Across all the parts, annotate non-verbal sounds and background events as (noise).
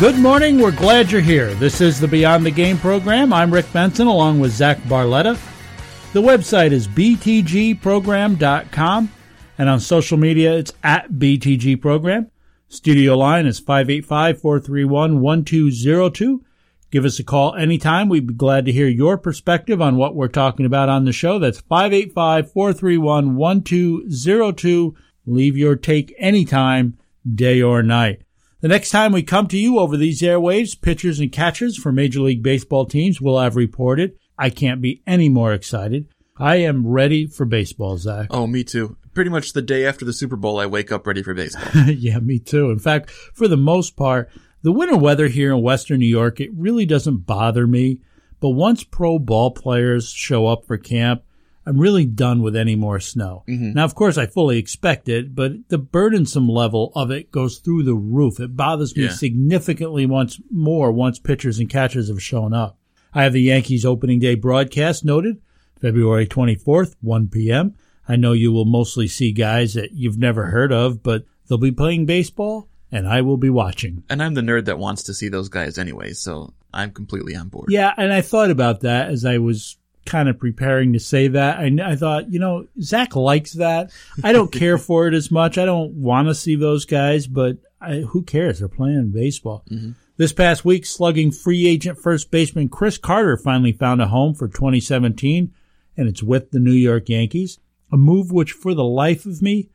Good morning. We're glad you're here. This is the Beyond the Game program. I'm Rick Benson along with Zach Barletta. The website is btgprogram.com and on social media it's at btgprogram. Studio line is 585-431-1202. Give us a call anytime. We'd be glad to hear your perspective on what we're talking about on the show. That's 585-431-1202. Leave your take anytime, day or night. The next time we come to you over these airwaves, pitchers and catchers for Major League Baseball teams will have reported. I can't be any more excited. I am ready for baseball, Zach. Oh, me too. Pretty much the day after the Super Bowl, I wake up ready for baseball. (laughs) yeah, me too. In fact, for the most part, the winter weather here in Western New York, it really doesn't bother me. But once pro ball players show up for camp, I'm really done with any more snow. Mm-hmm. Now, of course, I fully expect it, but the burdensome level of it goes through the roof. It bothers me yeah. significantly once more once pitchers and catchers have shown up. I have the Yankees opening day broadcast noted, February 24th, 1 p.m. I know you will mostly see guys that you've never heard of, but they'll be playing baseball and I will be watching. And I'm the nerd that wants to see those guys anyway, so I'm completely on board. Yeah, and I thought about that as I was kind of preparing to say that. I, I thought, you know, Zach likes that. I don't care (laughs) for it as much. I don't want to see those guys, but I, who cares? They're playing baseball. Mm-hmm. This past week, slugging free agent first baseman Chris Carter finally found a home for 2017, and it's with the New York Yankees. A move which, for the life of me,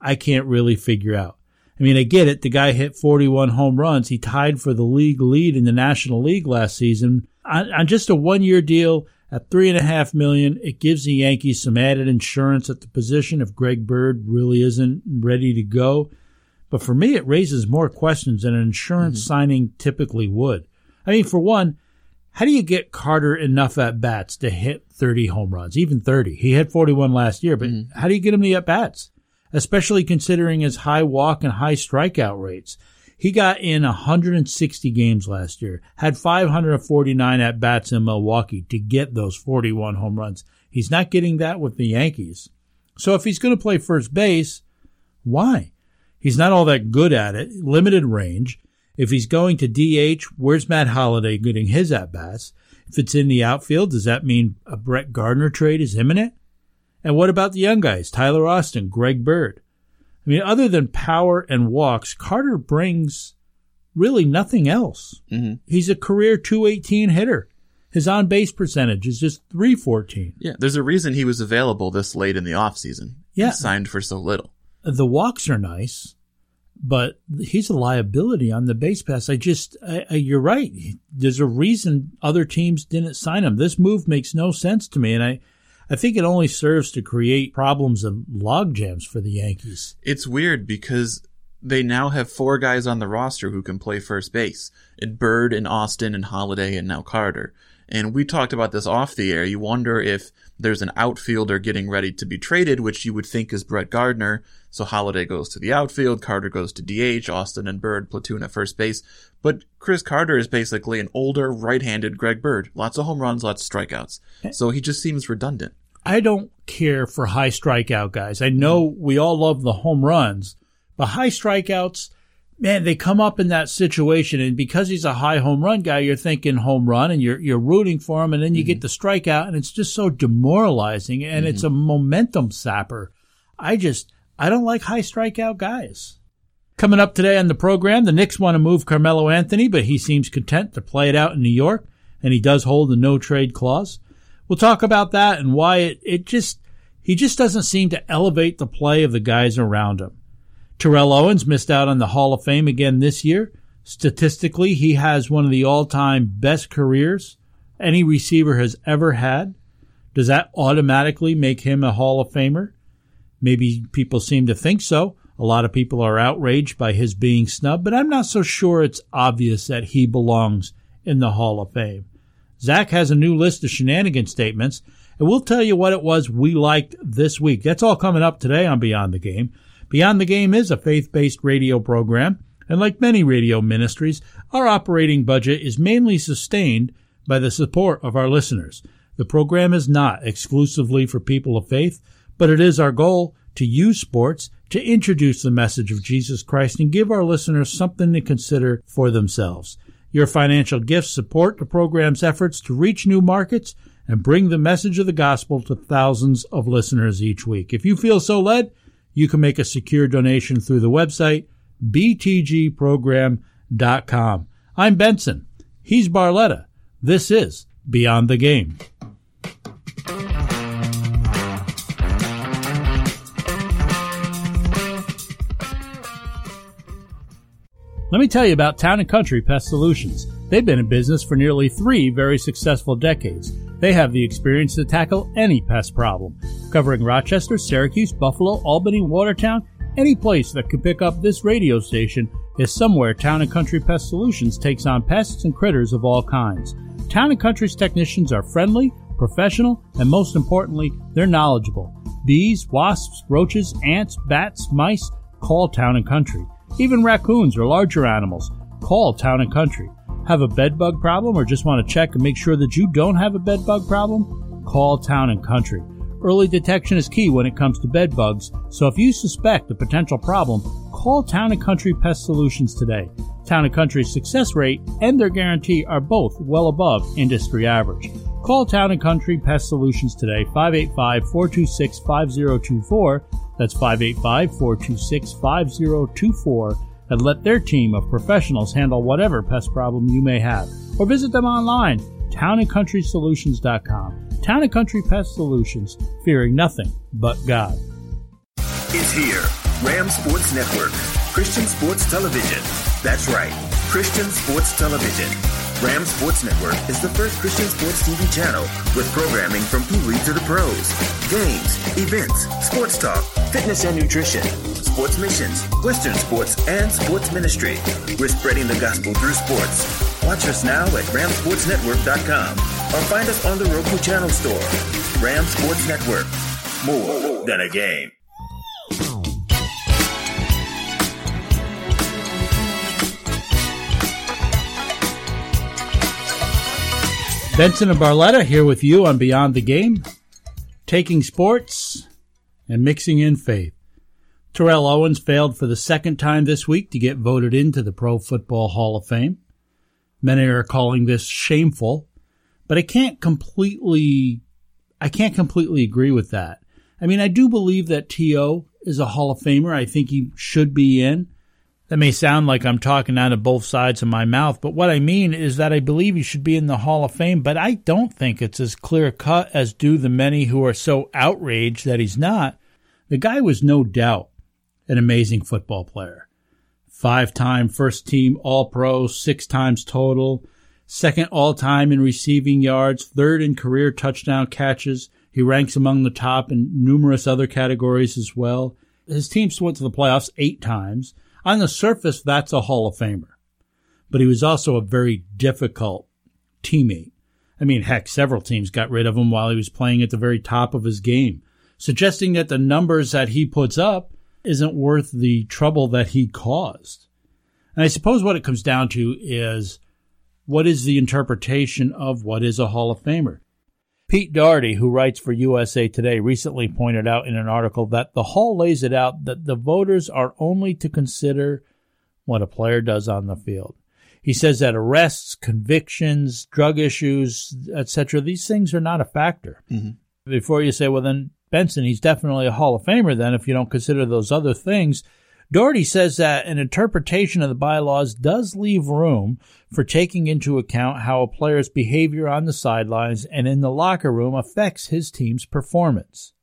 I can't really figure out. I mean, I get it. The guy hit 41 home runs. He tied for the league lead in the National League last season on, on just a one year deal at three and a half million, it gives the Yankees some added insurance at the position if Greg Bird really isn't ready to go. But for me, it raises more questions than an insurance mm-hmm. signing typically would. I mean, for one, how do you get Carter enough at bats to hit 30 home runs, even 30? He hit 41 last year, but mm-hmm. how do you get him the at bats? Especially considering his high walk and high strikeout rates. He got in 160 games last year, had 549 at bats in Milwaukee to get those 41 home runs. He's not getting that with the Yankees. So if he's going to play first base, why? He's not all that good at it, limited range. If he's going to DH, where's Matt Holliday getting his at bats? If it's in the outfield, does that mean a Brett Gardner trade is imminent? And what about the young guys, Tyler Austin, Greg Bird? I mean, other than power and walks, Carter brings really nothing else. Mm-hmm. He's a career 218 hitter. His on base percentage is just 314. Yeah, there's a reason he was available this late in the offseason. Yeah. He signed for so little. The walks are nice, but he's a liability on the base pass. I just, I, I, you're right. There's a reason other teams didn't sign him. This move makes no sense to me. And I, I think it only serves to create problems and log jams for the Yankees. It's weird because they now have four guys on the roster who can play first base. And Bird and Austin and Holliday and now Carter. And we talked about this off the air. You wonder if there's an outfielder getting ready to be traded, which you would think is Brett Gardner. So Holliday goes to the outfield, Carter goes to DH, Austin and Bird platoon at first base. But Chris Carter is basically an older right-handed Greg Bird. Lots of home runs, lots of strikeouts. Eh. So he just seems redundant. I don't care for high strikeout guys. I know we all love the home runs, but high strikeouts, man, they come up in that situation. And because he's a high home run guy, you're thinking home run and you're, you're rooting for him. And then you mm-hmm. get the strikeout and it's just so demoralizing and mm-hmm. it's a momentum sapper. I just, I don't like high strikeout guys. Coming up today on the program, the Knicks want to move Carmelo Anthony, but he seems content to play it out in New York and he does hold the no trade clause. We'll talk about that and why it, it just, he just doesn't seem to elevate the play of the guys around him. Terrell Owens missed out on the Hall of Fame again this year. Statistically, he has one of the all-time best careers any receiver has ever had. Does that automatically make him a Hall of Famer? Maybe people seem to think so. A lot of people are outraged by his being snubbed, but I'm not so sure it's obvious that he belongs in the Hall of Fame. Zach has a new list of shenanigan statements, and we'll tell you what it was we liked this week. That's all coming up today on Beyond the Game. Beyond the Game is a faith based radio program, and like many radio ministries, our operating budget is mainly sustained by the support of our listeners. The program is not exclusively for people of faith, but it is our goal to use sports to introduce the message of Jesus Christ and give our listeners something to consider for themselves. Your financial gifts support the program's efforts to reach new markets and bring the message of the gospel to thousands of listeners each week. If you feel so led, you can make a secure donation through the website btgprogram.com. I'm Benson. He's Barletta. This is Beyond the Game. Let me tell you about Town and Country Pest Solutions. They've been in business for nearly three very successful decades. They have the experience to tackle any pest problem, covering Rochester, Syracuse, Buffalo, Albany, Watertown. Any place that could pick up this radio station is somewhere Town and Country Pest Solutions takes on pests and critters of all kinds. Town and Country's technicians are friendly, professional, and most importantly, they're knowledgeable. Bees, wasps, roaches, ants, bats, mice, call Town and Country. Even raccoons or larger animals, call Town and Country. Have a bed bug problem or just want to check and make sure that you don't have a bed bug problem? Call Town and Country. Early detection is key when it comes to bed bugs, so if you suspect a potential problem, call Town and Country Pest Solutions today. Town and Country's success rate and their guarantee are both well above industry average. Call Town and Country Pest Solutions today, 585 426 5024. That's 585 426 5024 and let their team of professionals handle whatever pest problem you may have. Or visit them online, townandcountrysolutions.com. Town and Country Pest Solutions, fearing nothing but God. It's here. Ram Sports Network, Christian Sports Television. That's right, Christian Sports Television. Ram Sports Network is the first Christian sports TV channel with programming from Pee Wee to the pros, games, events, sports talk, fitness and nutrition, sports missions, Western sports, and sports ministry. We're spreading the gospel through sports. Watch us now at ramsportsnetwork.com or find us on the Roku channel store. Ram Sports Network. More than a game. Benson and Barletta here with you on Beyond the Game, taking sports and mixing in faith. Terrell Owens failed for the second time this week to get voted into the Pro Football Hall of Fame. Many are calling this shameful, but I can't completely I can't completely agree with that. I mean, I do believe that T.O. is a Hall of Famer. I think he should be in. That may sound like I'm talking out of both sides of my mouth, but what I mean is that I believe he should be in the Hall of Fame, but I don't think it's as clear cut as do the many who are so outraged that he's not. The guy was no doubt an amazing football player. Five time first team All Pro, six times total, second all time in receiving yards, third in career touchdown catches. He ranks among the top in numerous other categories as well. His teams went to the playoffs eight times. On the surface, that's a Hall of Famer. But he was also a very difficult teammate. I mean, heck, several teams got rid of him while he was playing at the very top of his game, suggesting that the numbers that he puts up isn't worth the trouble that he caused. And I suppose what it comes down to is what is the interpretation of what is a Hall of Famer? Pete Doherty, who writes for USA Today, recently pointed out in an article that the Hall lays it out that the voters are only to consider what a player does on the field. He says that arrests, convictions, drug issues, etc., these things are not a factor. Mm-hmm. Before you say, well, then Benson, he's definitely a Hall of Famer, then, if you don't consider those other things. Doherty says that an interpretation of the bylaws does leave room for taking into account how a player's behavior on the sidelines and in the locker room affects his team's performance.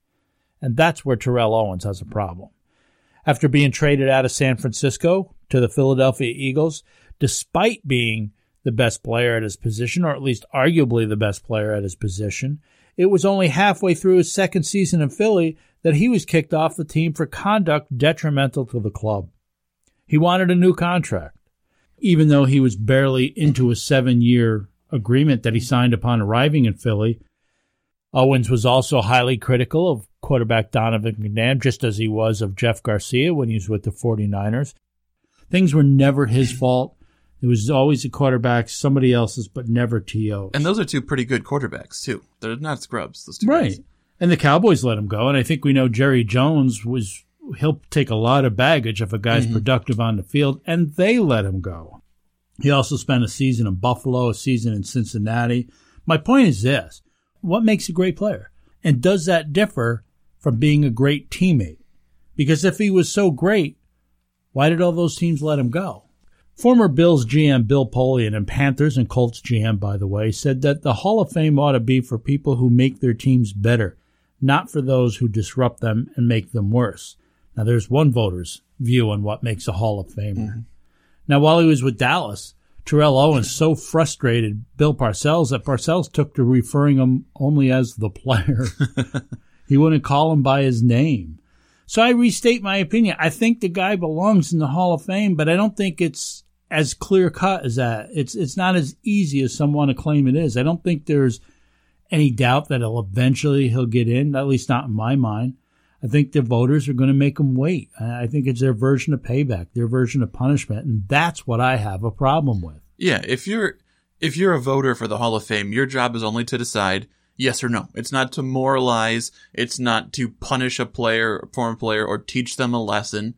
And that's where Terrell Owens has a problem. After being traded out of San Francisco to the Philadelphia Eagles, despite being the best player at his position, or at least arguably the best player at his position, it was only halfway through his second season in Philly that he was kicked off the team for conduct detrimental to the club. He wanted a new contract, even though he was barely into a seven year agreement that he signed upon arriving in Philly. Owens was also highly critical of quarterback Donovan McNabb, just as he was of Jeff Garcia when he was with the 49ers. Things were never his fault. It was always a quarterback, somebody else's, but never T.O.'s. And those are two pretty good quarterbacks, too. They're not scrubs, those two Right. guys. And the Cowboys let him go. And I think we know Jerry Jones was, he'll take a lot of baggage if a guy's mm-hmm. productive on the field, and they let him go. He also spent a season in Buffalo, a season in Cincinnati. My point is this what makes a great player? And does that differ from being a great teammate? Because if he was so great, why did all those teams let him go? Former Bills GM Bill Polian and Panthers and Colts GM, by the way, said that the Hall of Fame ought to be for people who make their teams better, not for those who disrupt them and make them worse. Now, there's one voter's view on what makes a Hall of Famer. Mm-hmm. Now, while he was with Dallas, Terrell Owens so frustrated Bill Parcells that Parcells took to referring him only as the player. (laughs) he wouldn't call him by his name. So I restate my opinion. I think the guy belongs in the Hall of Fame, but I don't think it's as clear cut as that. It's it's not as easy as some want to claim it is. I don't think there's any doubt that he'll eventually he'll get in. At least not in my mind. I think the voters are going to make him wait. I think it's their version of payback, their version of punishment, and that's what I have a problem with. Yeah, if you're if you're a voter for the Hall of Fame, your job is only to decide yes or no. It's not to moralize, it's not to punish a player, a former player, or teach them a lesson.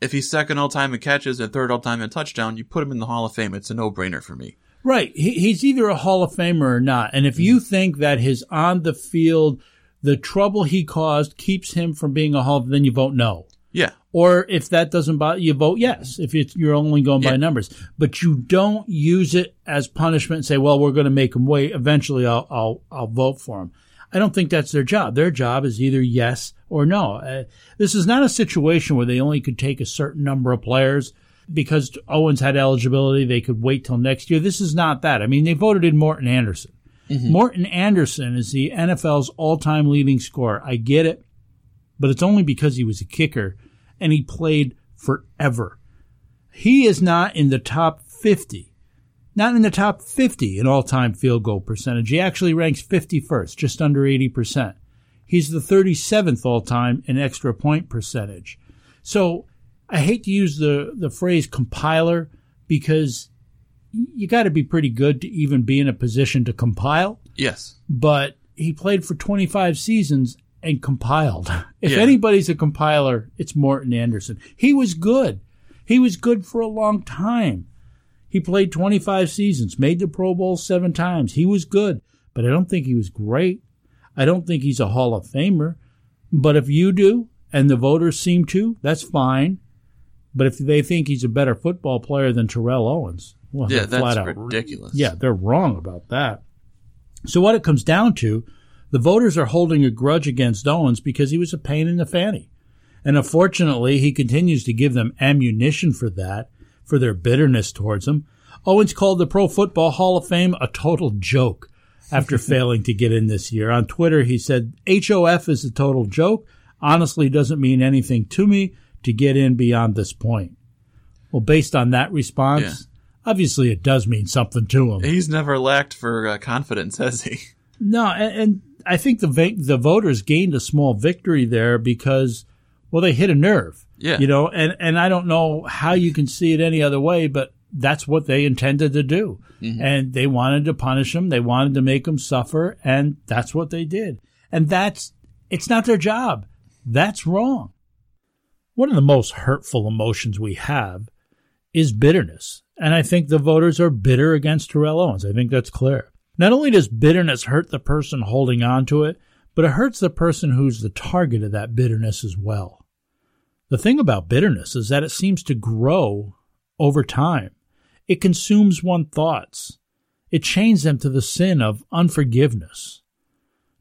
If he's second all time in catches and third all time in touchdown, you put him in the Hall of Fame. It's a no brainer for me. Right. He, he's either a Hall of Famer or not. And if you mm-hmm. think that his on the field, the trouble he caused keeps him from being a Hall of then you vote no. Yeah. Or if that doesn't bother you, vote yes. If it's, you're only going by Yeah. numbers, but you don't use it as punishment and say, "Well, we're going to make him wait. Eventually, I'll I'll I'll vote for him." I don't think that's their job. Their job is either yes or no. Uh, this is not a situation where they only could take a certain number of players because Owens had eligibility. They could wait till next year. This is not that. I mean, they voted in Morten Andersen. Morten Andersen is the NFL's all-time leading scorer. I get it, but it's only because he was a kicker and he played forever. He is not in the top 50, not in the top 50 in all time field goal percentage. He actually ranks 51st, just under 80%. He's the 37th all time in extra point percentage. So I hate to use the, the phrase compiler because you got to be pretty good to even be in a position to compile Yes. but he played for 25 seasons and compiled. (laughs) If Yeah. anybody's a compiler, it's Morten Andersen. He was good. He was good for a long time. He played 25 seasons, made the Pro Bowl seven times. He was good, but I don't think he was great. I don't think he's a Hall of Famer. But if you do, and the voters seem to, that's fine. But if they think he's a better football player than Terrell Owens, well, Yeah, that's flat out ridiculous. yeah, they're wrong about that. So what it comes down to, the voters are holding a grudge against Owens because he was a pain in the fanny. And unfortunately, he continues to give them ammunition for that, for their bitterness towards him. Owens called the Pro Football Hall of Fame a total joke after (laughs) failing to get in this year. On Twitter, he said, HOF is a total joke. Honestly, doesn't mean anything to me to get in beyond this point. Well, based on that response, Yeah. obviously it does mean something to him. He's never lacked for uh, confidence, has he? (laughs) No, and, and I think the va- the voters gained a small victory there because, well, they hit a nerve. Yeah. You know, and, and I don't know how you can see it any other way, but that's what they intended to do. Mm-hmm. And they wanted to punish them. They wanted to make them suffer. And that's what they did. And that's, it's not their job. That's wrong. One of the most hurtful emotions we have is bitterness. And I think the voters are bitter against Terrell Owens. I think that's clear. Not only does bitterness hurt the person holding on to it, but it hurts the person who's the target of that bitterness as well. The thing about bitterness is that it seems to grow over time. It consumes one's thoughts. It chains them to the sin of unforgiveness.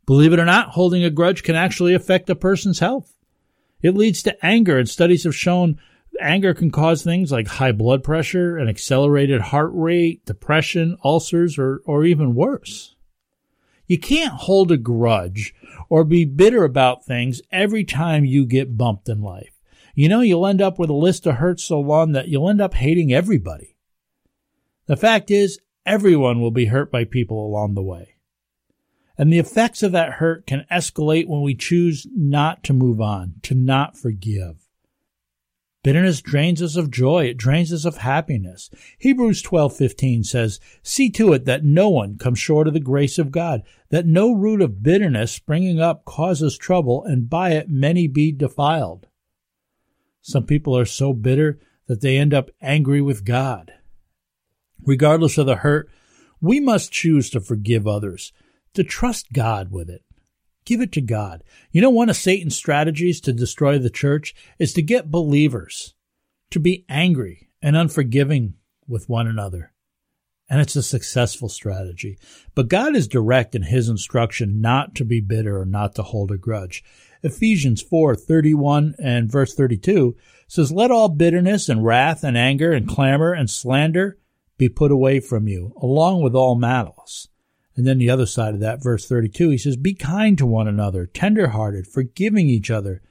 Believe it or not, holding a grudge can actually affect a person's health. It leads to anger, and studies have shown anger can cause things like high blood pressure, an accelerated heart rate, depression, ulcers, or, or even worse. You can't hold a grudge or be bitter about things every time you get bumped in life. You know, you'll end up with a list of hurts so long that you'll end up hating everybody. The fact is, everyone will be hurt by people along the way. And the effects of that hurt can escalate when we choose not to move on, to not forgive. Bitterness drains us of joy. It drains us of happiness. Hebrews 12:15 says, "See to it that no one comes short of the grace of God, that no root of bitterness springing up causes trouble, and by it many be defiled." Some people are so bitter that they end up angry with God. Regardless of the hurt, we must choose to forgive others, to trust God with it. Give it to God. You know, one of Satan's strategies to destroy the church is to get believers to be angry and unforgiving with one another. And it's a successful strategy. But God is direct in his instruction not to be bitter or not to hold a grudge. Ephesians 4:31 and verse 32 says, "Let all bitterness and wrath and anger and clamor and slander be put away from you, along with all malice." And then the other side of that, verse 32, he says, Be kind to one another, tenderhearted, forgiving each other,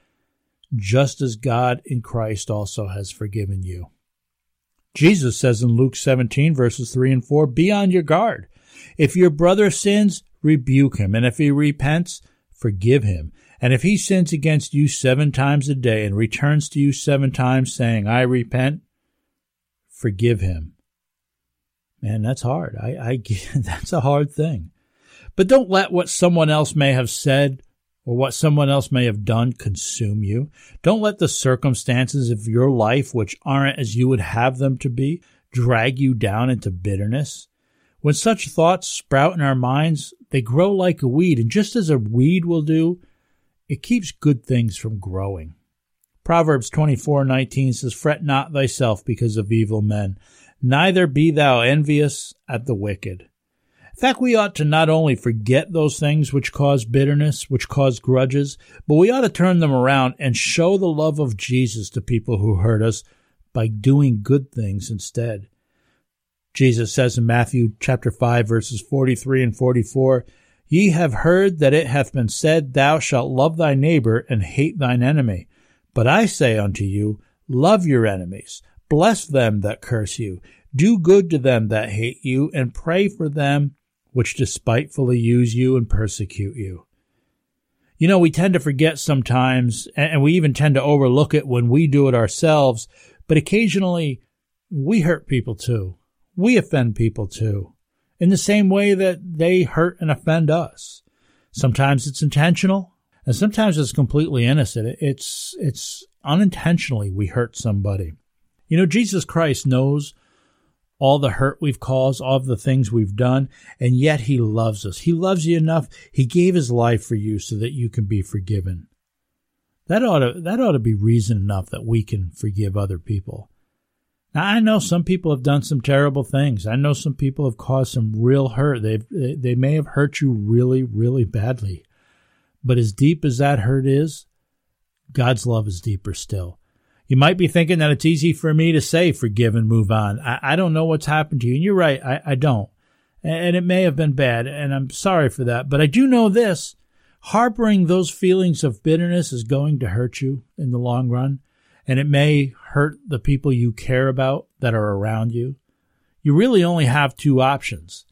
just as God in Christ also has forgiven you. Jesus says in Luke 17, verses 3 and 4, Be on your guard. If your brother sins, rebuke him, and if he repents, forgive him. And if he sins against you seven times a day and returns to you seven times saying, I repent, forgive him. Man, that's hard. I, I (laughs) that's a hard thing. But don't let what someone else may have said or what someone else may have done consume you. Don't let the circumstances of your life, which aren't as you would have them to be, drag you down into bitterness. When such thoughts sprout in our minds, they grow like a weed, and just as a weed will do, it keeps good things from growing. Proverbs 24:19 says, "Fret not thyself because of evil men, neither be thou envious at the wicked. In fact, we ought to not only forget those things which cause bitterness, which cause grudges, but we ought to turn them around and show the love of Jesus to people who hurt us by doing good things instead. Jesus says in Matthew chapter 5 verses 43 and 44, Ye have heard that it hath been said, Thou shalt love thy neighbor and hate thine enemy. But I say unto you, Love your enemies, Bless them that curse you. Do good to them that hate you, and pray for them which despitefully use you and persecute you. You know, we tend to forget sometimes, and we even tend to overlook it when we do it ourselves, but occasionally we hurt people too. We offend people too, in the same way that they hurt and offend us. Sometimes it's intentional, and sometimes it's completely innocent. It's, it's unintentionally we hurt somebody. You know, Jesus Christ knows all the hurt we've caused, all the things we've done, and yet he loves us. He loves you enough. He gave his life for you so that you can be forgiven. That ought to, that ought to be reason enough that we can forgive other people. Now, I know some people have done some terrible things. I know some people have caused some real hurt. They've, they may have hurt you really, really badly. But as deep as that hurt is, God's love is deeper still. You might be thinking that it's easy for me to say forgive and move on. I, I don't know what's happened to you. And you're right, I, I don't. And it may have been bad, and I'm sorry for that. But I do know this harboring those feelings of bitterness is going to hurt you in the long run, and it may hurt the people you care about that are around you. You really only have two options,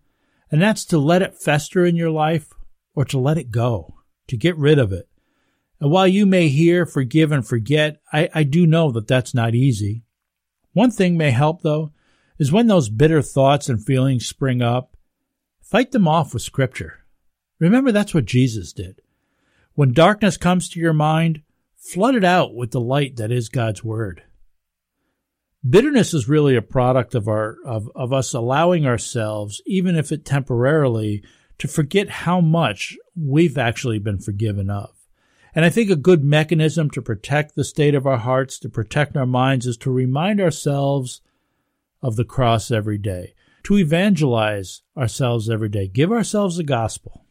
and that's to let it fester in your life or to let it go, to get rid of it. And while you may hear forgive and forget, I, I do know that that's not easy. One thing may help, though, is when those bitter thoughts and feelings spring up, fight them off with Scripture. Remember, that's what Jesus did. When darkness comes to your mind, flood it out with the light that is God's Word. Bitterness is really a product of our of, of us allowing ourselves, even if it temporarily, to forget how much we've actually been forgiven of. And I think a good mechanism to protect the state of our hearts, to protect our minds, is to remind ourselves of the cross every day, to evangelize ourselves every day, give ourselves the gospel.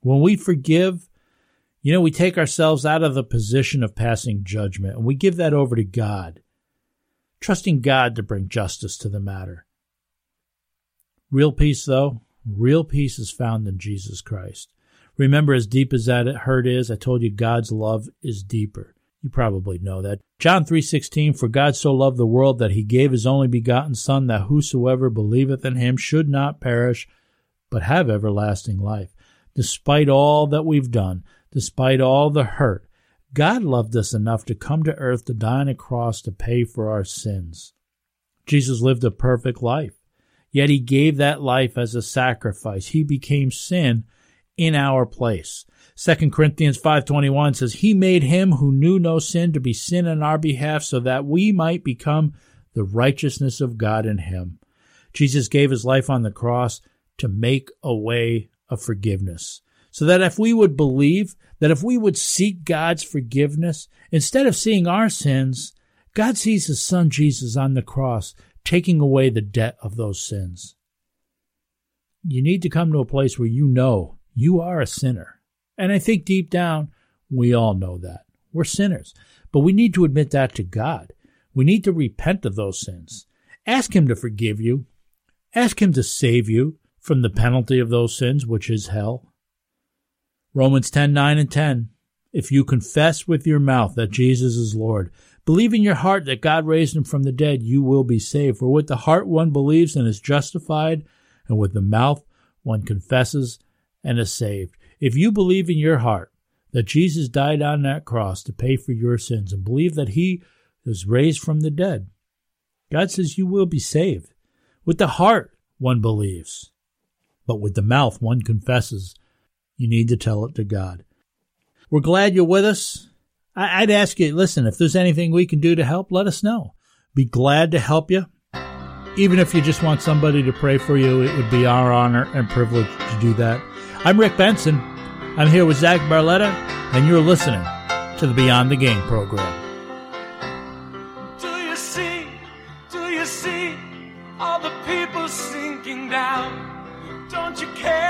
When we forgive, you know, we take ourselves out of the position of passing judgment and we give that over to God, trusting God to bring justice to the matter. Real peace, though, Real peace is found in Jesus Christ. Remember, as deep as that hurt is, I told you God's love is deeper. You probably know that. John 3:16 For God so loved the world that he gave his only begotten son that whosoever believeth in him should not perish but have everlasting life. Despite all that we've done, despite all the hurt, God loved us enough to come to earth to die on a cross to pay for our sins. Jesus lived a perfect life, yet he gave that life as a sacrifice. He became sin in our place. 2 Corinthians 5:21 says he made him who knew no sin to be sin on our behalf so that we might become the righteousness of God in him. Jesus gave his life on the cross to make a way of forgiveness. So that if we would believe, that if we would seek God's forgiveness, instead of seeing our sins, God sees his son Jesus on the cross, taking away the debt of those sins. You need to come to a place where you know you are a sinner. And I think deep down, we all know that. We're sinners. But we need to admit that to God. We need to repent of those sins. Ask Him to forgive you. Ask Him to save you from the penalty of those sins, which is hell. Romans 10 9 and 10. If you confess with your mouth that Jesus is Lord, believe in your heart that God raised him from the dead, you will be saved. For with the heart one believes and is justified, and with the mouth one confesses and is saved. If you believe in your heart that Jesus died on that cross to pay for your sins and believe that he was raised from the dead, God says you will be saved. With the heart, one believes, but with the mouth, one confesses. You need to tell it to God. We're glad you're with us. I'd ask you, listen, if there's anything we can do to help, let us know. Be glad to help you. Even if you just want somebody to pray for you, it would be our honor and privilege to do that. I'm Rick Benson. I'm here with Zach Barletta, and you're listening to the Beyond the Game program. Do you see? Do you see all the people sinking down? Don't you care?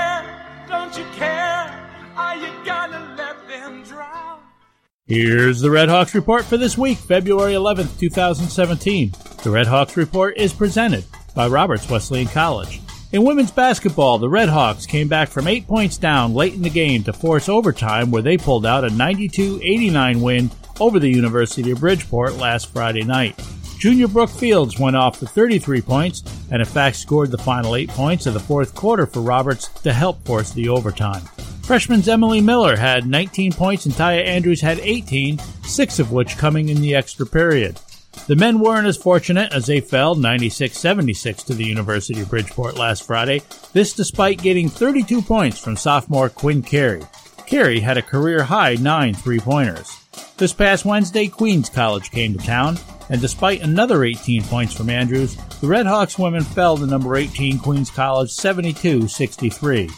Here's the Red Hawks report for this week, February 11th, 2017. The Red Hawks report is presented by Roberts Wesleyan College. In women's basketball, the Red Hawks came back from eight points down late in the game to force overtime, where they pulled out a 92 89 win over the University of Bridgeport last Friday night. Junior Brooke Fields went off for 33 points and, in fact, scored the final eight points of the fourth quarter for Roberts to help force the overtime. Freshman's Emily Miller had 19 points and Taya Andrews had 18, six of which coming in the extra period. The men weren't as fortunate as they fell 96 76 to the University of Bridgeport last Friday, this despite getting 32 points from sophomore Quinn Carey. Carey had a career high nine three pointers. This past Wednesday, Queens College came to town, and despite another 18 points from Andrews, the Redhawks women fell to number 18 Queens College 72 63.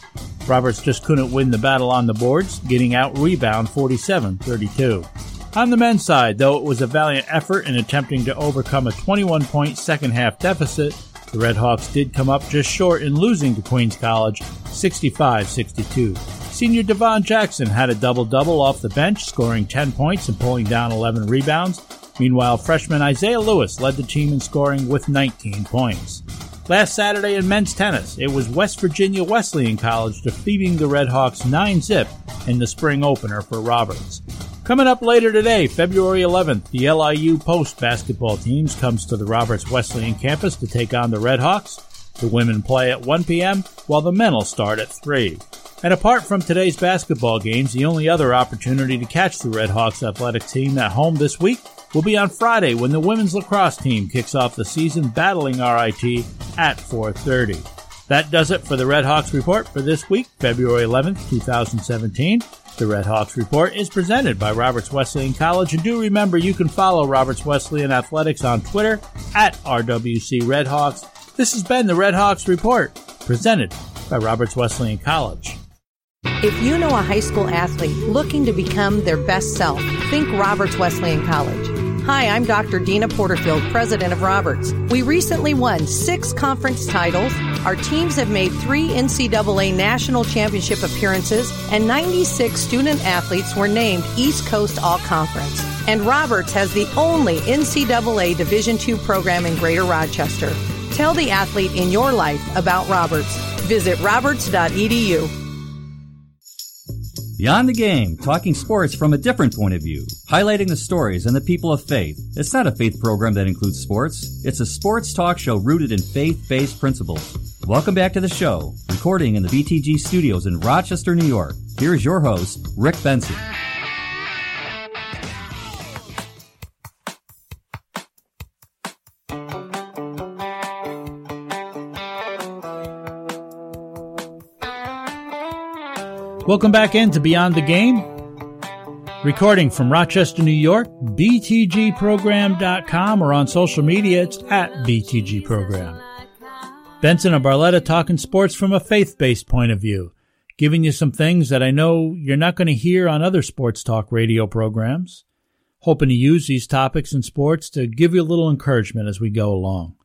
Roberts just couldn't win the battle on the boards, getting out rebound 47 32. On the men's side, though it was a valiant effort in attempting to overcome a 21 point second half deficit, the Red Hawks did come up just short in losing to Queens College 65 62. Senior Devon Jackson had a double double off the bench, scoring 10 points and pulling down 11 rebounds. Meanwhile, freshman Isaiah Lewis led the team in scoring with 19 points. Last Saturday in men's tennis, it was West Virginia Wesleyan College defeating the Red Hawks 9 zip in the spring opener for Roberts. Coming up later today, February 11th, the LIU Post basketball teams comes to the Roberts Wesleyan campus to take on the Red Hawks. The women play at 1 p.m., while the men will start at 3. And apart from today's basketball games, the only other opportunity to catch the Red Hawks athletic team at home this week will be on Friday when the women's lacrosse team kicks off the season battling RIT at 4:30. That does it for the Red Hawks report for this week, February 11th, 2017. The Red Hawks Report is presented by Roberts Wesleyan College, and do remember you can follow Roberts Wesleyan Athletics on Twitter at RWC Redhawks. This has been the Red Hawks Report, presented by Roberts Wesleyan College. If you know a high school athlete looking to become their best self, think Roberts Wesleyan College. Hi, I'm Dr. Deana Porterfield, president of Roberts. We recently won six conference titles. Our teams have made three NCAA national championship appearances, and 96 student athletes were named East Coast All Conference. And Roberts has the only NCAA Division II program in Greater Rochester. Tell the athlete in your life about Roberts. Visit roberts.edu. Beyond the Game, talking sports from a different point of view, highlighting the stories and the people of faith. It's not a faith program that includes sports. It's a sports talk show rooted in faith-based principles. Welcome back to the show, recording in the BTG studios in Rochester, New York. Here is your host, Rick Benson. Welcome back into Beyond the Game. Recording from Rochester, New York, btgprogram.com or on social media, it's at btgprogram. Benson and Barletta talking sports from a faith-based point of view, giving you some things that I know you're not going to hear on other sports talk radio programs. Hoping to use these topics in sports to give you a little encouragement as we go along.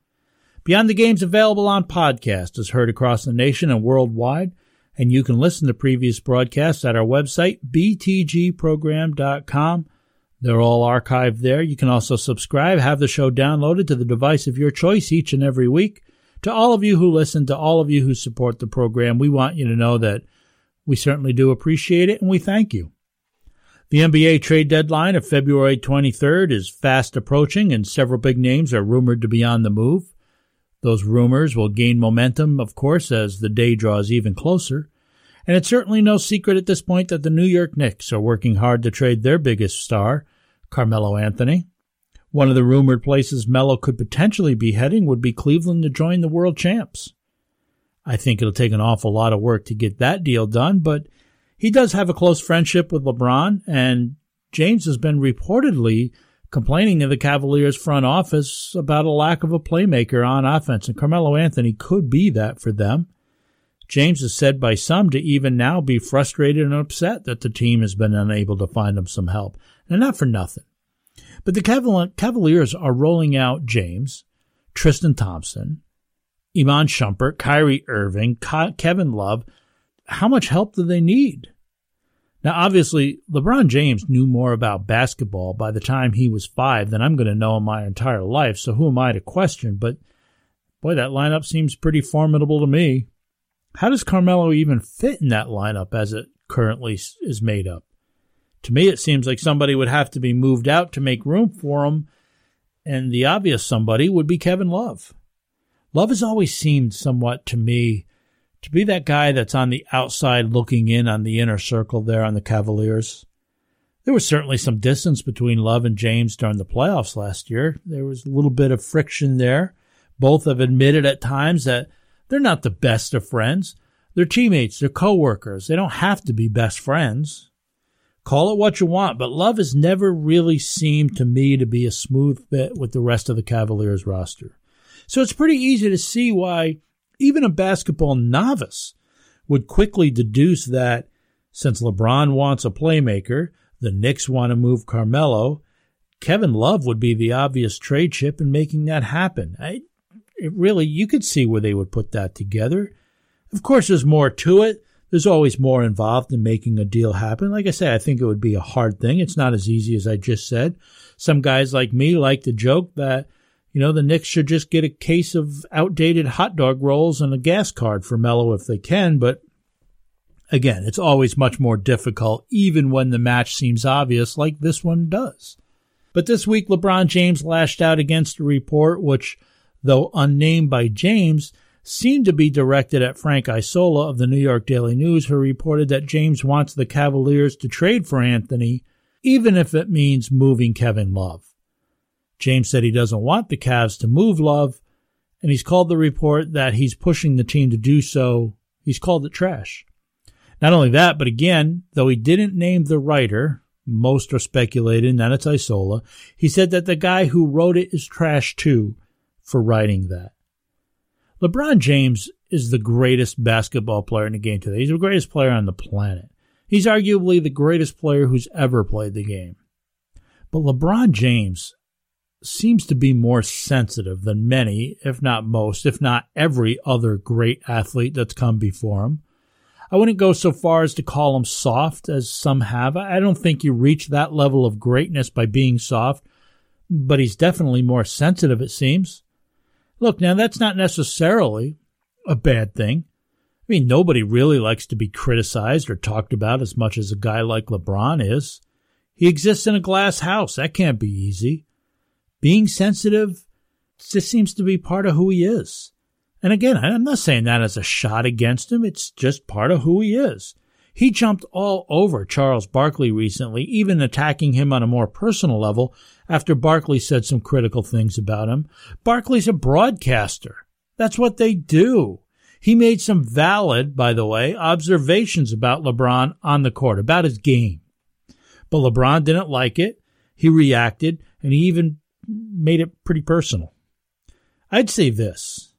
Beyond the Game's available on podcast, as heard across the nation and worldwide and you can listen to previous broadcasts at our website, btgprogram.com. They're all archived there. You can also subscribe, have the show downloaded to the device of your choice each and every week. To all of you who listen, to all of you who support the program, we want you to know that we certainly do appreciate it and we thank you. The NBA trade deadline of February 23rd is fast approaching and several big names are rumored to be on the move. Those rumors will gain momentum, of course, as the day draws even closer. And it's certainly no secret at this point that the New York Knicks are working hard to trade their biggest star, Carmelo Anthony. One of the rumored places Melo could potentially be heading would be Cleveland to join the world champs. I think it'll take an awful lot of work to get that deal done, but he does have a close friendship with LeBron, and James has been reportedly complaining to the Cavaliers front office about a lack of a playmaker on offense, and Carmelo Anthony could be that for them. James is said by some to even now be frustrated and upset that the team has been unable to find him some help, and not for nothing. But the Cavaliers are rolling out James, Tristan Thompson, Iman Shumpert, Kyrie Irving, Kevin Love. How much help do they need? Now, obviously, LeBron James knew more about basketball by the time he was five than I'm going to know in my entire life, so who am I to question? But boy, that lineup seems pretty formidable to me. How does Carmelo even fit in that lineup as it currently is made up? To me, it seems like somebody would have to be moved out to make room for him, and the obvious somebody would be Kevin Love. Love has always seemed somewhat to me to be that guy that's on the outside looking in on the inner circle there on the Cavaliers. There was certainly some distance between Love and James during the playoffs last year. There was a little bit of friction there. Both have admitted at times that they're not the best of friends. They're teammates, they're coworkers. They don't have to be best friends. Call it what you want, but Love has never really seemed to me to be a smooth fit with the rest of the Cavaliers roster. So it's pretty easy to see why even a basketball novice would quickly deduce that since LeBron wants a playmaker, the Knicks want to move Carmelo, Kevin Love would be the obvious trade chip in making that happen. I, it really, you could see where they would put that together. Of course, there's more to it. There's always more involved in making a deal happen. Like I say, I think it would be a hard thing. It's not as easy as I just said. Some guys like me like to joke that you know, the Knicks should just get a case of outdated hot dog rolls and a gas card for Melo if they can, but again, it's always much more difficult, even when the match seems obvious, like this one does. But this week, LeBron James lashed out against a report which, though unnamed by James, seemed to be directed at Frank Isola of the New York Daily News, who reported that James wants the Cavaliers to trade for Anthony, even if it means moving Kevin Love. James said he doesn't want the Cavs to move Love, and he's called the report that he's pushing the team to do so. He's called it trash. Not only that, but again, though he didn't name the writer, most are speculating that it's Isola, he said that the guy who wrote it is trash too for writing that. LeBron James is the greatest basketball player in the game today. He's the greatest player on the planet. He's arguably the greatest player who's ever played the game. But LeBron James seems to be more sensitive than many, if not most, if not every other great athlete that's come before him. I wouldn't go so far as to call him soft, as some have. I don't think you reach that level of greatness by being soft, but he's definitely more sensitive, it seems. Look, now that's not necessarily a bad thing. I mean, nobody really likes to be criticized or talked about as much as a guy like LeBron is. He exists in a glass house. That can't be easy. Being sensitive just seems to be part of who he is. And again, I'm not saying that as a shot against him. It's just part of who he is. He jumped all over Charles Barkley recently, even attacking him on a more personal level after Barkley said some critical things about him. Barkley's a broadcaster. That's what they do. He made some valid, by the way, observations about LeBron on the court, about his game. But LeBron didn't like it. He reacted, and he even made it pretty personal. I'd say this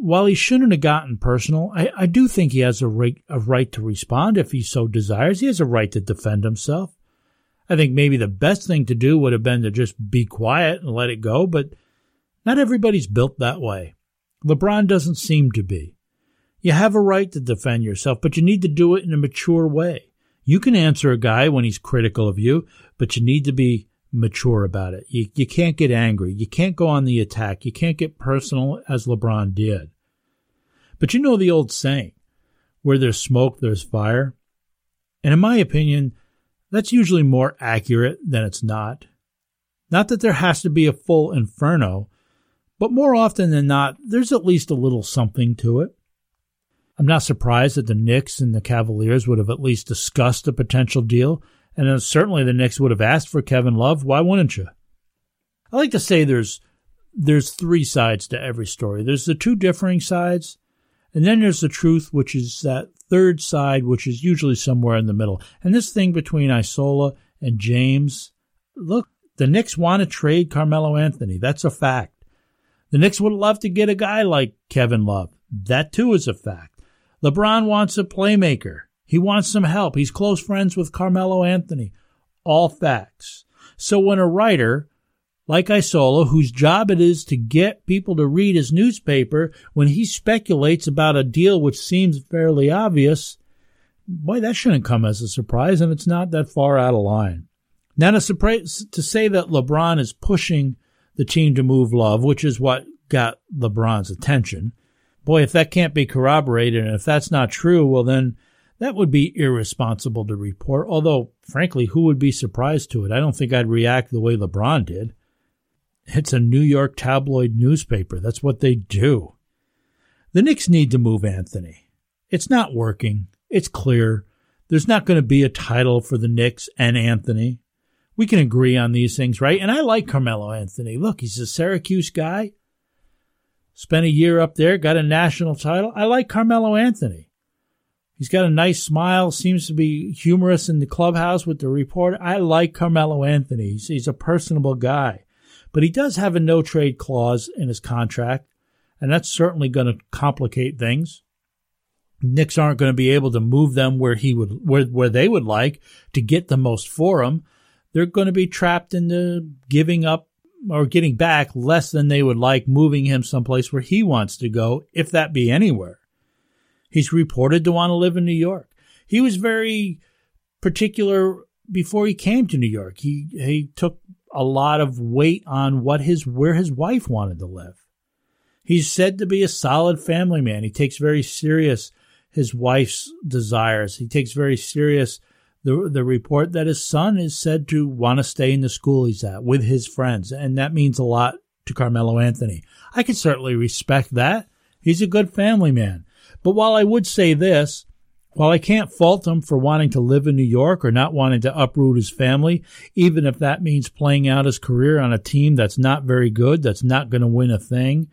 while he shouldn't have gotten personal, I, I do think he has a right, a right to respond if he so desires. He has a right to defend himself. I think maybe the best thing to do would have been to just be quiet and let it go, but not everybody's built that way. LeBron doesn't seem to be. You have a right to defend yourself, but you need to do it in a mature way. You can answer a guy when he's critical of you, but you need to be mature about it. You, you can't get angry. You can't go on the attack. You can't get personal as LeBron did. But you know the old saying, where there's smoke, there's fire. And in my opinion, that's usually more accurate than it's not. Not that there has to be a full inferno, but more often than not, there's at least a little something to it. I'm not surprised that the Knicks and the Cavaliers would have at least discussed a potential deal and uh, certainly the Knicks would have asked for Kevin Love. Why wouldn't you? I like to say there's there's three sides to every story. There's the two differing sides, and then there's the truth, which is that third side, which is usually somewhere in the middle. And this thing between Isola and James, look, the Knicks want to trade Carmelo Anthony. That's a fact. The Knicks would love to get a guy like Kevin Love. That too is a fact. LeBron wants a playmaker. He wants some help. He's close friends with Carmelo Anthony. All facts. So when a writer like Isola, whose job it is to get people to read his newspaper, when he speculates about a deal which seems fairly obvious, boy, that shouldn't come as a surprise, and it's not that far out of line. Now, to, surprise, to say that LeBron is pushing the team to move Love, which is what got LeBron's attention, boy, if that can't be corroborated, and if that's not true, well, then that would be irresponsible to report, although, frankly, who would be surprised to it? I don't think I'd react the way LeBron did. It's a New York tabloid newspaper. That's what they do. The Knicks need to move Anthony. It's not working. It's clear. There's not going to be a title for the Knicks and Anthony. We can agree on these things, right? And I like Carmelo Anthony. Look, he's a Syracuse guy. Spent a year up there, got a national title. I like Carmelo Anthony. He's got a nice smile, seems to be humorous in the clubhouse with the reporter. I like Carmelo Anthony. He's, he's a personable guy. But he does have a no trade clause in his contract, and that's certainly going to complicate things. Knicks aren't going to be able to move them where he would where where they would like to get the most for him. They're going to be trapped into giving up or getting back less than they would like, moving him someplace where he wants to go, if that be anywhere. He's reported to want to live in New York. He was very particular before he came to New York. He he took a lot of weight on what his where his wife wanted to live. He's said to be a solid family man. He takes very serious his wife's desires. He takes very serious the the report that his son is said to want to stay in the school he's at with his friends, and that means a lot to Carmelo Anthony. I can certainly respect that. He's a good family man. But while I would say this, while I can't fault him for wanting to live in New York or not wanting to uproot his family, even if that means playing out his career on a team that's not very good, that's not going to win a thing,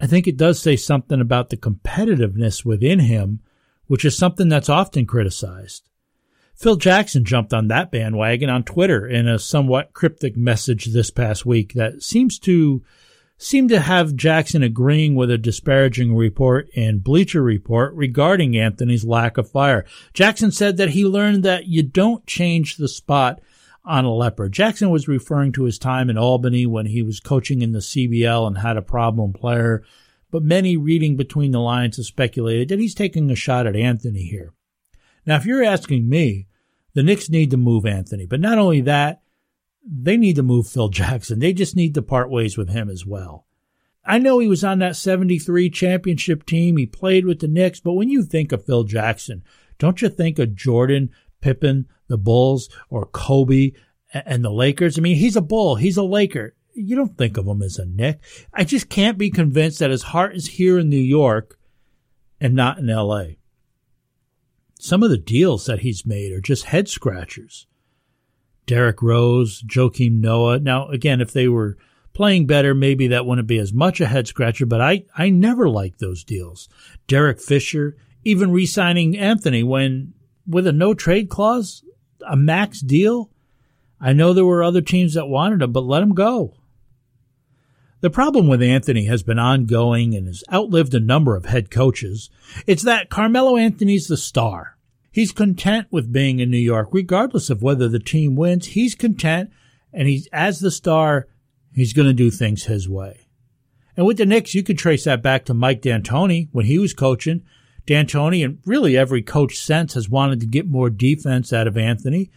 I think it does say something about the competitiveness within him, which is something that's often criticized. Phil Jackson jumped on that bandwagon on Twitter in a somewhat cryptic message this past week that seems to seemed to have Jackson agreeing with a disparaging report in Bleacher Report regarding Anthony's lack of fire. Jackson said that he learned that you don't change the spot on a leopard. Jackson was referring to his time in Albany when he was coaching in the CBL and had a problem player, but many reading between the lines have speculated that he's taking a shot at Anthony here. Now, if you're asking me, the Knicks need to move Anthony, but not only that, they need to move Phil (laughs) Jackson. They just need to part ways with him as well. I know he was on that 73 championship team. He played with the Knicks, but when you think of Phil Jackson, don't you think of Jordan, Pippen, the Bulls, or Kobe and the Lakers? I mean, he's a Bull. He's a Laker. You don't think of him as a Knick. I just can't be convinced that his heart is here in New York and not in LA. Some of the deals that he's made are just head scratchers. Derrick Rose, Joakim Noah. Now, again, if they were playing better, maybe that wouldn't be as much a head scratcher, but I, I never liked those deals. Derek Fisher, even re signing Anthony when with a no trade clause, a max deal. I know there were other teams that wanted him, but let him go. The problem with Anthony has been ongoing and has outlived a number of head coaches. It's that Carmelo Anthony's the star. He's content with being in New York, regardless of whether the team wins. He's content, and he's as the star, he's going to do things his way. And with the Knicks, you could trace that back to Mike D'Antoni when he was coaching. D'Antoni and really every coach since has wanted to get more defense out of Anthony,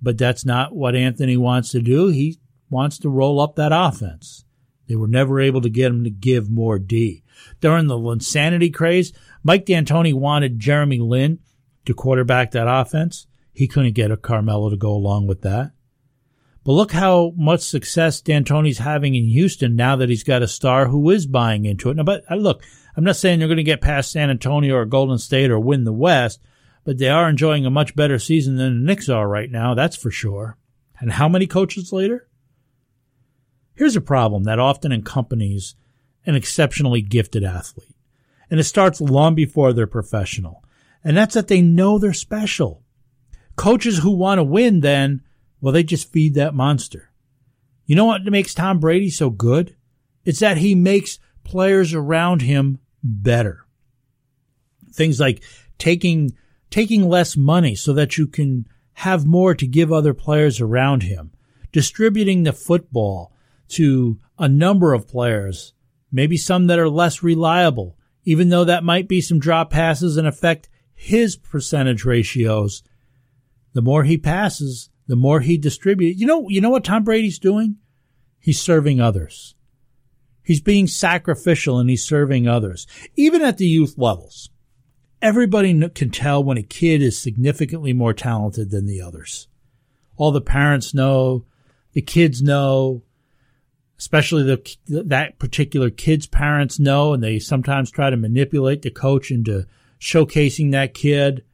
but that's not what Anthony wants to do. He wants to roll up that offense. They were never able to get him to give more D. During the Linsanity craze, Mike D'Antoni wanted Jeremy Lin to quarterback that offense. He couldn't get a Carmelo to go along with that. But look how much success D'Antoni's having in Houston now that he's got a star who is buying into it. Now, but uh, look, I'm not saying they're going to get past San Antonio or Golden State or win the West, but they are enjoying a much better season than the Knicks are right now. That's for sure. And how many coaches later? Here's a problem that often accompanies an exceptionally gifted athlete, and it starts long before they're professional, and that's that they know they're special. Coaches who want to win, then, well, they just feed that monster. You know what makes Tom Brady so good? It's that he makes players around him better. Things like taking taking less money so that you can have more to give other players around him, distributing the football to a number of players, maybe some that are less reliable, even though that might be some drop passes and affect his percentage ratios. The more he passes, the more he distributes. You know, you know what Tom Brady's doing? He's serving others. He's being sacrificial and he's serving others. Even at the youth levels, everybody can tell when a kid is significantly more talented than the others. All the parents know, the kids know, especially the that particular kid's parents know, and they sometimes try to manipulate the coach into showcasing that kid.